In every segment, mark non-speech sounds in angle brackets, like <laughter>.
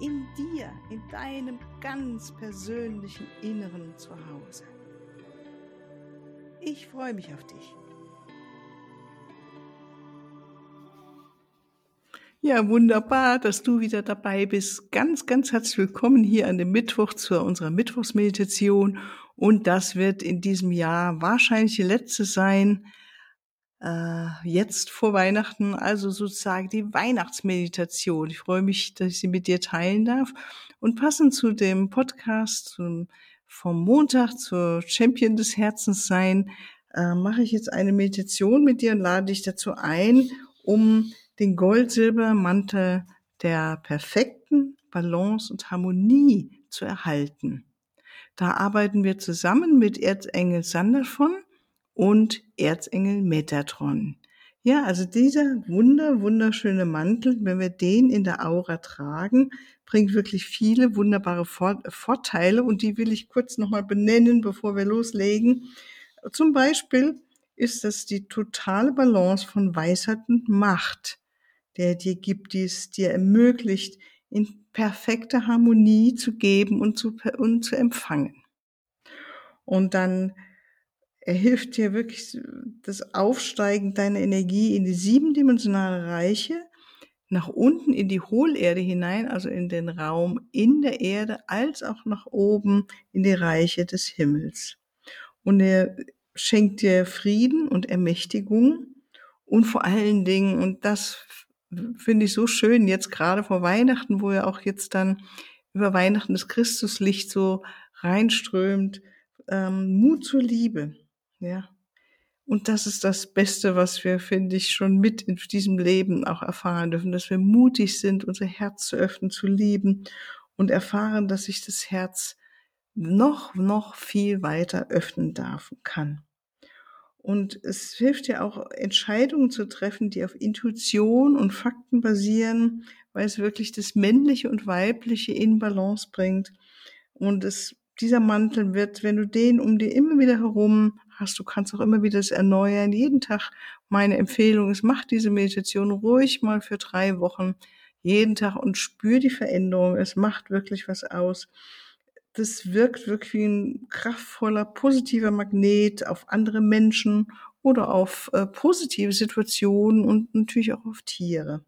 in dir, in deinem ganz persönlichen Inneren zu Hause. Ich freue mich auf dich. Ja, wunderbar, dass du wieder dabei bist. Ganz, ganz herzlich willkommen hier an dem Mittwoch zu unserer Mittwochsmeditation. Und das wird in diesem Jahr wahrscheinlich die letzte sein äh, jetzt vor Weihnachten, also sozusagen die Weihnachtsmeditation. Ich freue mich, dass ich sie mit dir teilen darf. Und passend zu dem Podcast zum, vom Montag zur Champion des Herzens sein, äh, mache ich jetzt eine Meditation mit dir und lade dich dazu ein, um den Gold-Silber-Mantel der perfekten Balance und Harmonie zu erhalten. Da arbeiten wir zusammen mit Erzengel Sander von und Erzengel Metatron. Ja, also dieser wunder, wunderschöne Mantel, wenn wir den in der Aura tragen, bringt wirklich viele wunderbare Vorteile und die will ich kurz nochmal benennen, bevor wir loslegen. Zum Beispiel ist das die totale Balance von Weisheit und Macht, der dir gibt, die es dir ermöglicht, in perfekter Harmonie zu geben und zu, und zu empfangen. Und dann er hilft dir wirklich das Aufsteigen deiner Energie in die siebendimensionale Reiche, nach unten in die Hohlerde hinein, also in den Raum in der Erde, als auch nach oben in die Reiche des Himmels. Und er schenkt dir Frieden und Ermächtigung und vor allen Dingen, und das finde ich so schön, jetzt gerade vor Weihnachten, wo ja auch jetzt dann über Weihnachten das Christuslicht so reinströmt, ähm, Mut zur Liebe. Ja. Und das ist das Beste, was wir, finde ich, schon mit in diesem Leben auch erfahren dürfen, dass wir mutig sind, unser Herz zu öffnen, zu lieben und erfahren, dass sich das Herz noch, noch viel weiter öffnen darf und kann. Und es hilft ja auch, Entscheidungen zu treffen, die auf Intuition und Fakten basieren, weil es wirklich das Männliche und Weibliche in Balance bringt. Und es, dieser Mantel wird, wenn du den um dir immer wieder herum hast. Du kannst auch immer wieder das erneuern. Jeden Tag meine Empfehlung ist, mach diese Meditation ruhig mal für drei Wochen jeden Tag und spür die Veränderung. Es macht wirklich was aus. Das wirkt wirklich wie ein kraftvoller, positiver Magnet auf andere Menschen oder auf äh, positive Situationen und natürlich auch auf Tiere.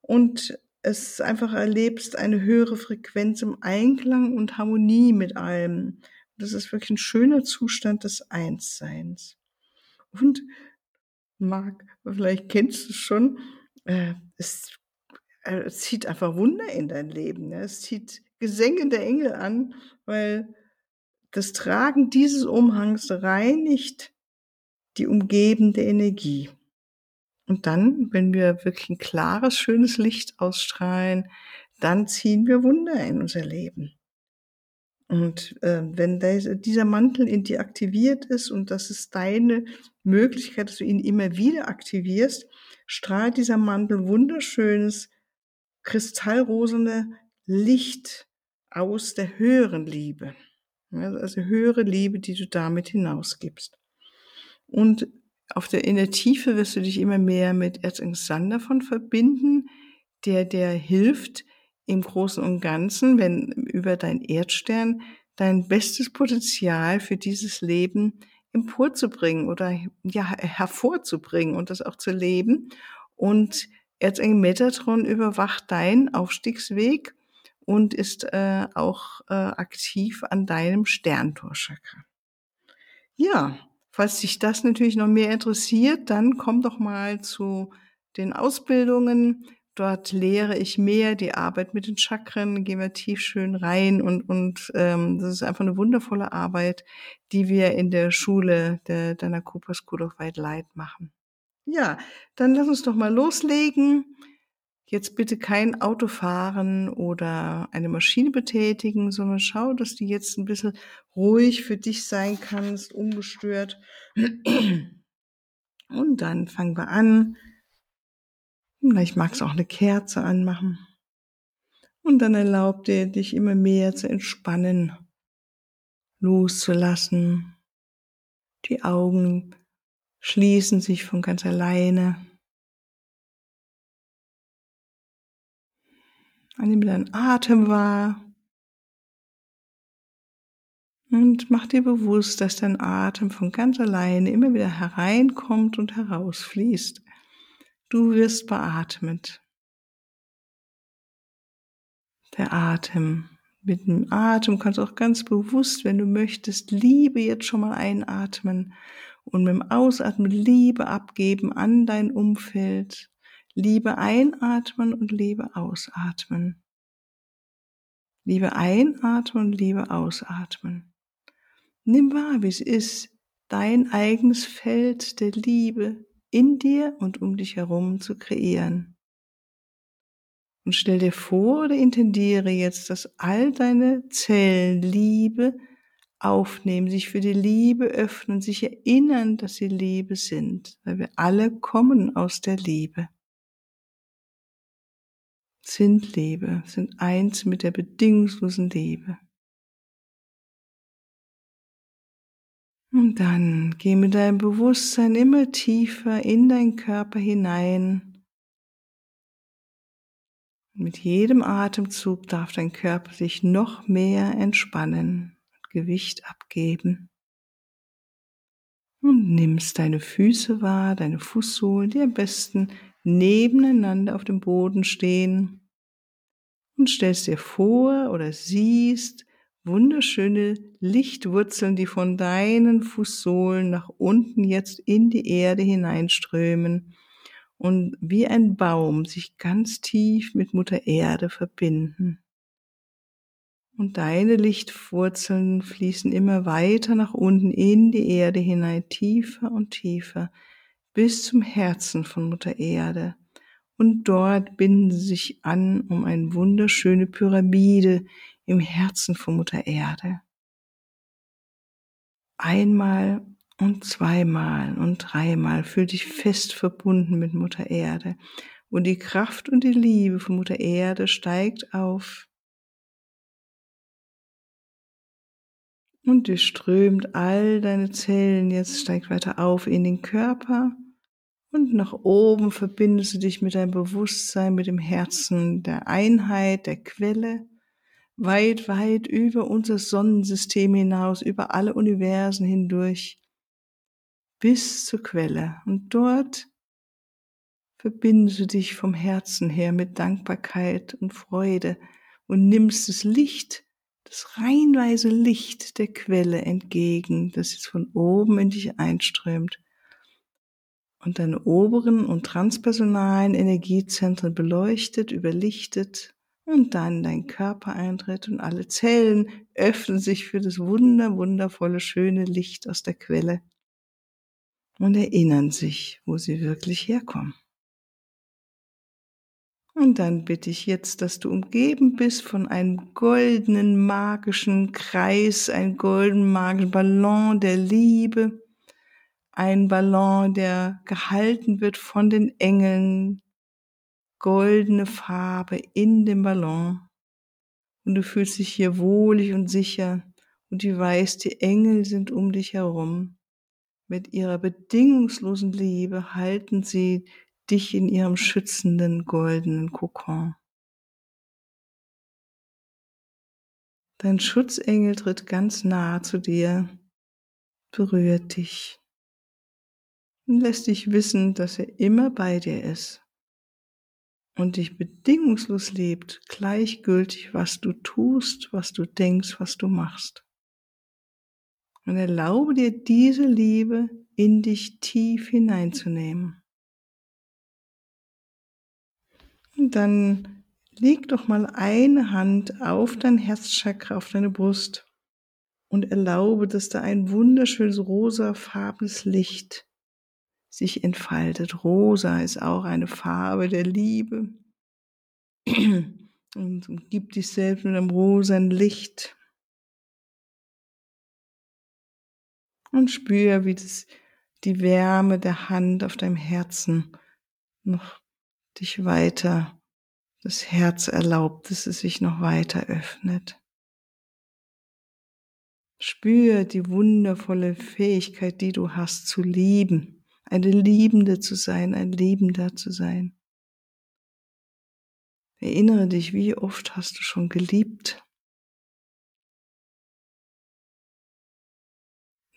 Und es einfach erlebst eine höhere Frequenz im Einklang und Harmonie mit allem. Das ist wirklich ein schöner Zustand des Einsseins. Und Marc, vielleicht kennst du es schon, äh, es, äh, zieht einfach Wunder in dein Leben. Ne? Es zieht Gesänge der Engel an, weil das Tragen dieses Umhangs reinigt die umgebende Energie. Und dann, wenn wir wirklich ein klares, schönes Licht ausstrahlen, dann ziehen wir Wunder in unser Leben. Und äh, wenn dieser Mantel in dir aktiviert ist und das ist deine Möglichkeit, dass du ihn immer wieder aktivierst, strahlt dieser Mantel wunderschönes, kristallrosene Licht aus der höheren Liebe. Also höhere Liebe, die du damit hinausgibst. Und auf der, in der Tiefe wirst du dich immer mehr mit Erzengel Sander von verbinden, der der hilft, im Großen und Ganzen, wenn über dein Erdstern dein bestes Potenzial für dieses Leben emporzubringen oder ja hervorzubringen und das auch zu leben. Und Erzengel Metatron überwacht deinen Aufstiegsweg und ist äh, auch äh, aktiv an deinem Sterntorchakra. Ja, falls dich das natürlich noch mehr interessiert, dann komm doch mal zu den Ausbildungen Dort lehre ich mehr die Arbeit mit den Chakren, gehen wir tief schön rein und, und ähm, das ist einfach eine wundervolle Arbeit, die wir in der Schule der Dana Cooper School of White Light machen. Ja, dann lass uns doch mal loslegen. jetzt bitte kein Auto fahren oder eine Maschine betätigen, sondern schau, dass du jetzt ein bisschen ruhig für dich sein kannst, ungestört. Und dann fangen wir an. Vielleicht magst du auch eine Kerze anmachen. Und dann erlaub dir, dich immer mehr zu entspannen, loszulassen. Die Augen schließen sich von ganz alleine. Nimm deinen Atem wahr. Und mach dir bewusst, dass dein Atem von ganz alleine immer wieder hereinkommt und herausfließt. Du wirst beatmet. Der Atem. Mit dem Atem kannst du auch ganz bewusst, wenn du möchtest, Liebe jetzt schon mal einatmen und mit dem Ausatmen Liebe abgeben an dein Umfeld. Liebe einatmen und Liebe ausatmen. Liebe einatmen und Liebe ausatmen. Nimm wahr, wie es ist, dein eigenes Feld der Liebe in dir und um dich herum zu kreieren. Und stell dir vor oder intendiere jetzt, dass all deine Zellen Liebe aufnehmen, sich für die Liebe öffnen, sich erinnern, dass sie Liebe sind, weil wir alle kommen aus der Liebe. Sind Liebe, sind eins mit der bedingungslosen Liebe. Und dann geh mit deinem Bewusstsein immer tiefer in deinen Körper hinein mit jedem Atemzug darf dein Körper sich noch mehr entspannen und Gewicht abgeben. Und nimmst deine Füße wahr, deine Fußsohlen, die am besten nebeneinander auf dem Boden stehen. Und stellst dir vor oder siehst wunderschöne Lichtwurzeln, die von deinen Fußsohlen nach unten jetzt in die Erde hineinströmen und wie ein Baum sich ganz tief mit Mutter Erde verbinden. Und deine Lichtwurzeln fließen immer weiter nach unten in die Erde hinein, tiefer und tiefer, bis zum Herzen von Mutter Erde. Und dort binden sie sich an um eine wunderschöne Pyramide im Herzen von Mutter Erde. Einmal und zweimal und dreimal fühl dich fest verbunden mit Mutter Erde. Und die Kraft und die Liebe von Mutter Erde steigt auf und durchströmt all deine Zellen. Jetzt steigt weiter auf in den Körper und nach oben verbindest du dich mit deinem Bewusstsein, mit dem Herzen der Einheit, der Quelle, weit, weit über unser Sonnensystem hinaus, über alle Universen hindurch bis zur Quelle. Und dort verbindest du dich vom Herzen her mit Dankbarkeit und Freude und nimmst das Licht, das reinweise Licht der Quelle entgegen, das jetzt von oben in dich einströmt und deine oberen und transpersonalen Energiezentren beleuchtet, überlichtet und dann dein Körper eintritt und alle Zellen öffnen sich für das wunder, wundervolle, schöne Licht aus der Quelle und erinnern sich, wo sie wirklich herkommen. Und dann bitte ich jetzt, dass du umgeben bist von einem goldenen magischen Kreis, ein golden magischen Ballon der Liebe, ein Ballon, der gehalten wird von den Engeln, goldene Farbe in dem Ballon. Und du fühlst dich hier wohlig und sicher und du weißt, die Engel sind um dich herum. Mit ihrer bedingungslosen Liebe halten sie dich in ihrem schützenden goldenen Kokon. Dein Schutzengel tritt ganz nah zu dir, berührt dich und lässt dich wissen, dass er immer bei dir ist und dich bedingungslos liebt, gleichgültig, was du tust, was du denkst, was du machst. Und erlaube dir diese Liebe in dich tief hineinzunehmen. Und dann leg doch mal eine Hand auf dein Herzchakra, auf deine Brust und erlaube, dass da ein wunderschönes rosafarbenes Licht sich entfaltet. Rosa ist auch eine Farbe der Liebe. <clears throat> und umgib dich selbst mit einem rosen Licht. Und spür, wie das, die Wärme der Hand auf deinem Herzen noch dich weiter, das Herz erlaubt, dass es sich noch weiter öffnet. Spür die wundervolle Fähigkeit, die du hast zu lieben, eine Liebende zu sein, ein Liebender zu sein. Erinnere dich, wie oft hast du schon geliebt?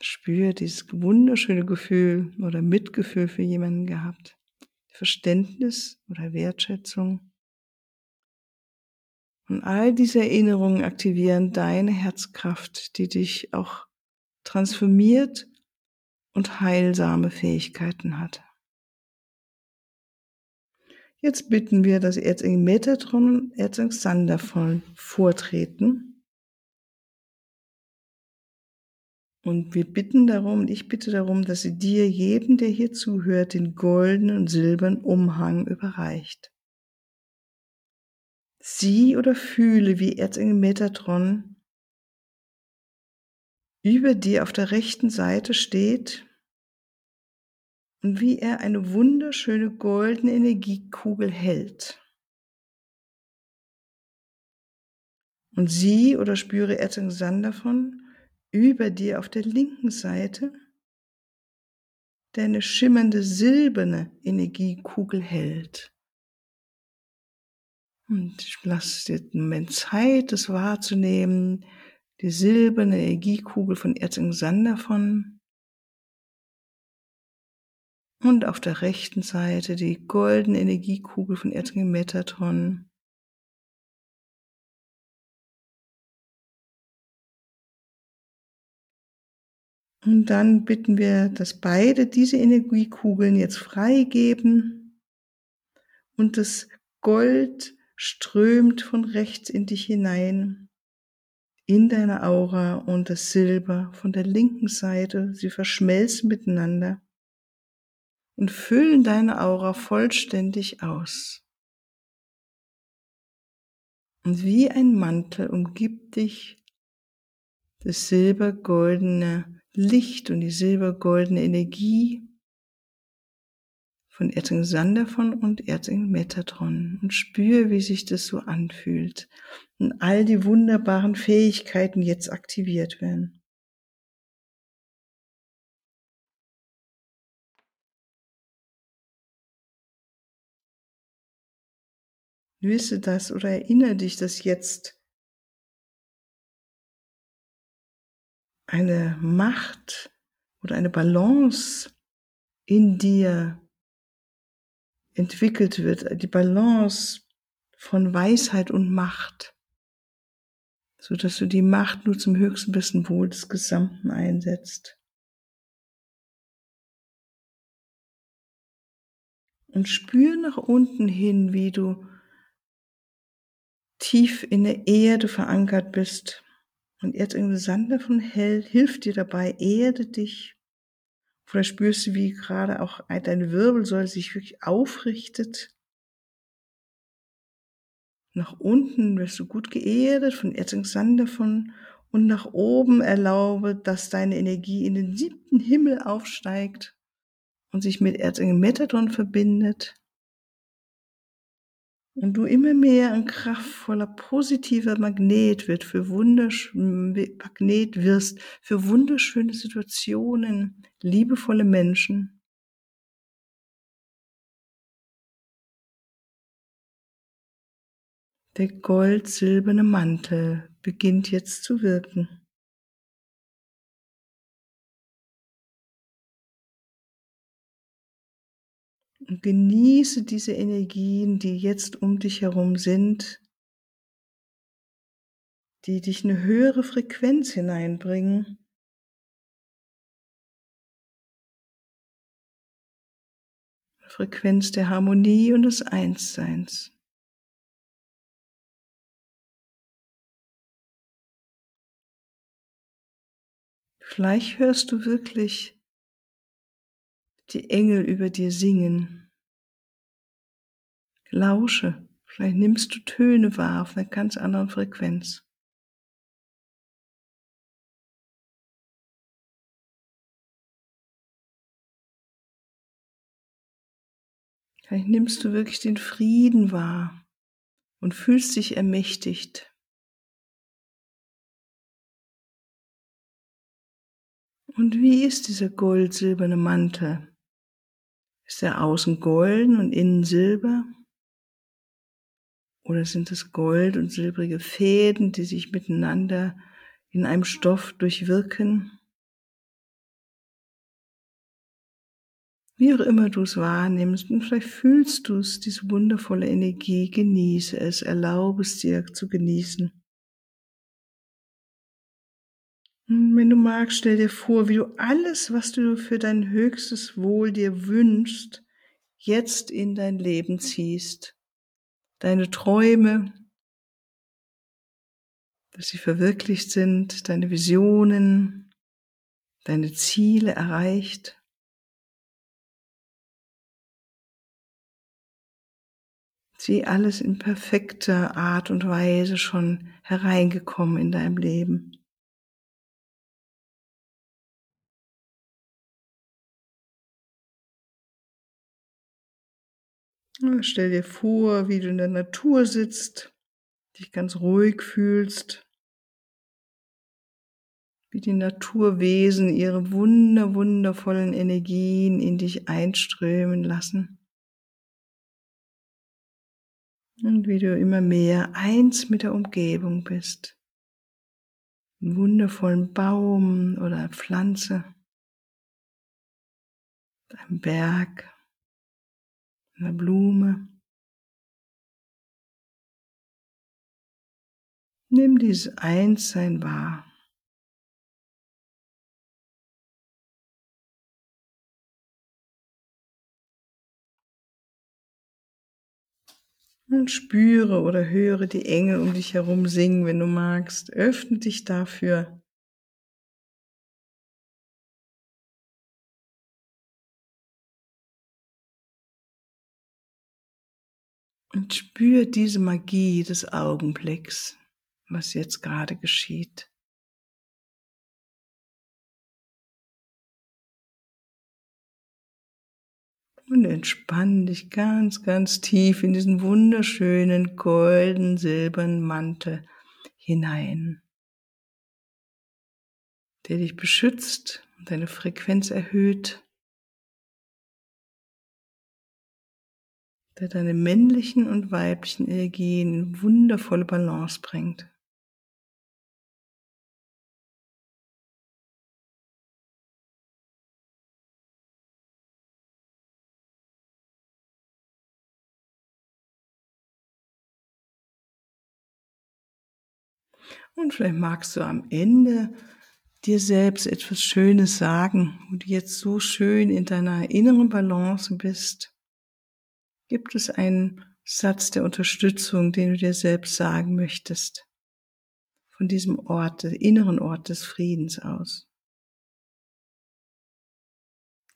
Spür dieses wunderschöne Gefühl oder Mitgefühl für jemanden gehabt. Verständnis oder Wertschätzung. Und all diese Erinnerungen aktivieren deine Herzkraft, die dich auch transformiert und heilsame Fähigkeiten hat. Jetzt bitten wir, dass Erzengel Metatron und Erzengel Sandervoll vortreten. Und wir bitten darum, und ich bitte darum, dass sie dir, jedem, der hier zuhört, den goldenen und silbernen Umhang überreicht. Sieh oder fühle, wie Erzengel Metatron über dir auf der rechten Seite steht und wie er eine wunderschöne goldene Energiekugel hält. Und sieh oder spüre Erzengel davon über dir auf der linken Seite, der eine schimmernde silberne Energiekugel hält. Und ich lasse dir einen Moment Zeit, das wahrzunehmen, die silberne Energiekugel von Erzengel Sander von. Und auf der rechten Seite die goldene Energiekugel von Erzengel Metatron. Und dann bitten wir, dass beide diese Energiekugeln jetzt freigeben. Und das Gold strömt von rechts in dich hinein, in deine Aura und das Silber von der linken Seite. Sie verschmelzen miteinander und füllen deine Aura vollständig aus. Und wie ein Mantel umgibt dich das silbergoldene Licht und die silbergoldene Energie von Erzengel Sanderfon und Erzengel Metatron und spür, wie sich das so anfühlt und all die wunderbaren Fähigkeiten jetzt aktiviert werden. Wisse das oder erinnere dich, dass jetzt eine Macht oder eine Balance in dir entwickelt wird, die Balance von Weisheit und Macht, so dass du die Macht nur zum höchsten besten Wohl des Gesamten einsetzt. Und spür nach unten hin, wie du tief in der Erde verankert bist und jetzt irgendwie Sand davon hilft dir dabei, erde dich. Oder spürst du, wie gerade auch deine Wirbelsäule sich wirklich aufrichtet. Nach unten wirst du gut geerdet von Erzeng Sand davon und nach oben erlaube, dass deine Energie in den siebten Himmel aufsteigt und sich mit Erzengel Metatron verbindet und du immer mehr ein kraftvoller, positiver Magnet wird für wundersch Magnet wirst für wunderschöne Situationen, liebevolle Menschen. Der gold-silberne Mantel beginnt jetzt zu wirken. Und genieße diese Energien, die jetzt um dich herum sind, die dich eine höhere Frequenz hineinbringen. Frequenz der Harmonie und des Einsseins. Vielleicht hörst du wirklich die Engel über dir singen. Lausche, Vielleicht nimmst du Töne wahr auf einer ganz anderen Frequenz. Vielleicht nimmst du wirklich den Frieden wahr und fühlst dich ermächtigt. Und wie ist dieser gold-silberne Mantel? Ist er außen golden und innen silber? Oder sind es gold und silbrige Fäden, die sich miteinander in einem Stoff durchwirken? Wie auch immer du es wahrnimmst, und vielleicht fühlst du es, diese wundervolle Energie, genieße es, erlaube es dir zu genießen. Und wenn du magst, stell dir vor, wie du alles, was du für dein höchstes Wohl dir wünschst, jetzt in dein Leben ziehst. Deine Träume, dass sie verwirklicht sind, deine Visionen, deine Ziele erreicht. sie alles in perfekter Art und Weise schon hereingekommen in deinem Leben. Stell dir vor, wie du in der Natur sitzt, dich ganz ruhig fühlst, wie die Naturwesen ihre wunder, wundervollen Energien in dich einströmen lassen. Und wie du immer mehr eins mit der Umgebung bist. Einen wundervollen Baum oder Pflanze, einem Berg, einer Blume. Nimm dieses Einssein wahr. Und spüre oder höre die Engel um dich herum singen, wenn du magst. Öffne dich dafür. Und spür diese Magie des Augenblicks, was jetzt gerade geschieht. Und entspann dich ganz, ganz tief in diesen wunderschönen golden, silbernen Mantel hinein, der dich beschützt und deine Frequenz erhöht, der deine männlichen und weiblichen Energien in wundervolle Balance bringt. Und vielleicht magst du am Ende dir selbst etwas Schönes sagen, wo du jetzt so schön in deiner inneren Balance bist. Gibt es einen Satz der Unterstützung, den du dir selbst sagen möchtest? Von diesem Ort, inneren Ort des Friedens aus.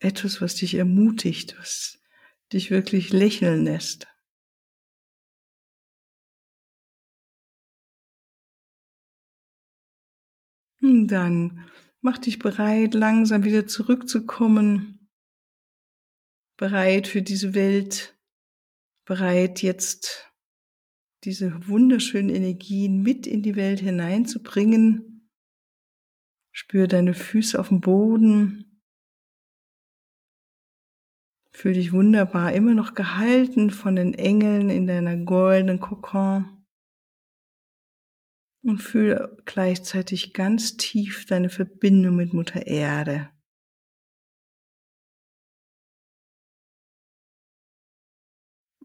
Etwas, was dich ermutigt, was dich wirklich lächeln lässt. Dann mach dich bereit, langsam wieder zurückzukommen. Bereit für diese Welt. Bereit jetzt diese wunderschönen Energien mit in die Welt hineinzubringen. Spür deine Füße auf dem Boden. Fühl dich wunderbar immer noch gehalten von den Engeln in deiner goldenen Kokon und fühle gleichzeitig ganz tief deine Verbindung mit Mutter Erde.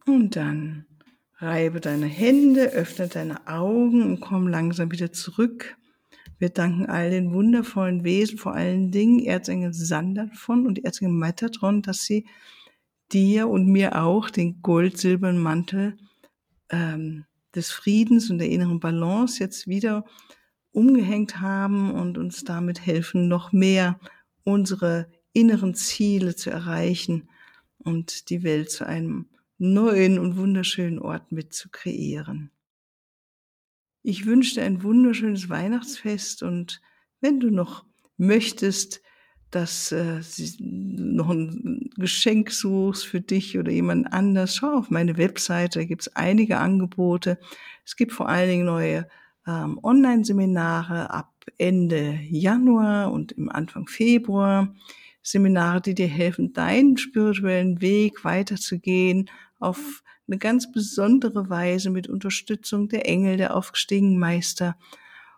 Und dann reibe deine Hände, öffne deine Augen und komm langsam wieder zurück. Wir danken all den wundervollen Wesen, vor allen Dingen Erzengel Sandalfon und Erzengel Metatron, dass sie dir und mir auch den gold-silbernen Mantel ähm, des Friedens und der inneren Balance jetzt wieder umgehängt haben und uns damit helfen, noch mehr unsere inneren Ziele zu erreichen und die Welt zu einem neuen und wunderschönen Ort mit zu kreieren. Ich wünsche dir ein wunderschönes Weihnachtsfest und wenn du noch möchtest, dass äh, noch ein Geschenk suchst für dich oder jemand anders, schau auf meine Webseite, da gibt es einige Angebote. Es gibt vor allen Dingen neue ähm, Online-Seminare ab Ende Januar und im Anfang Februar. Seminare, die dir helfen, deinen spirituellen Weg weiterzugehen auf eine ganz besondere Weise mit Unterstützung der Engel, der aufgestiegenen Meister.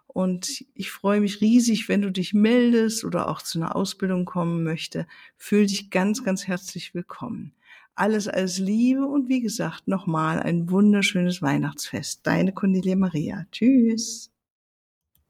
Und ich freue mich riesig, wenn du dich meldest oder auch zu einer Ausbildung kommen möchte. Fühl dich ganz, ganz herzlich willkommen. Alles als Liebe und wie gesagt, nochmal ein wunderschönes Weihnachtsfest. Deine Cornelia Maria. Tschüss.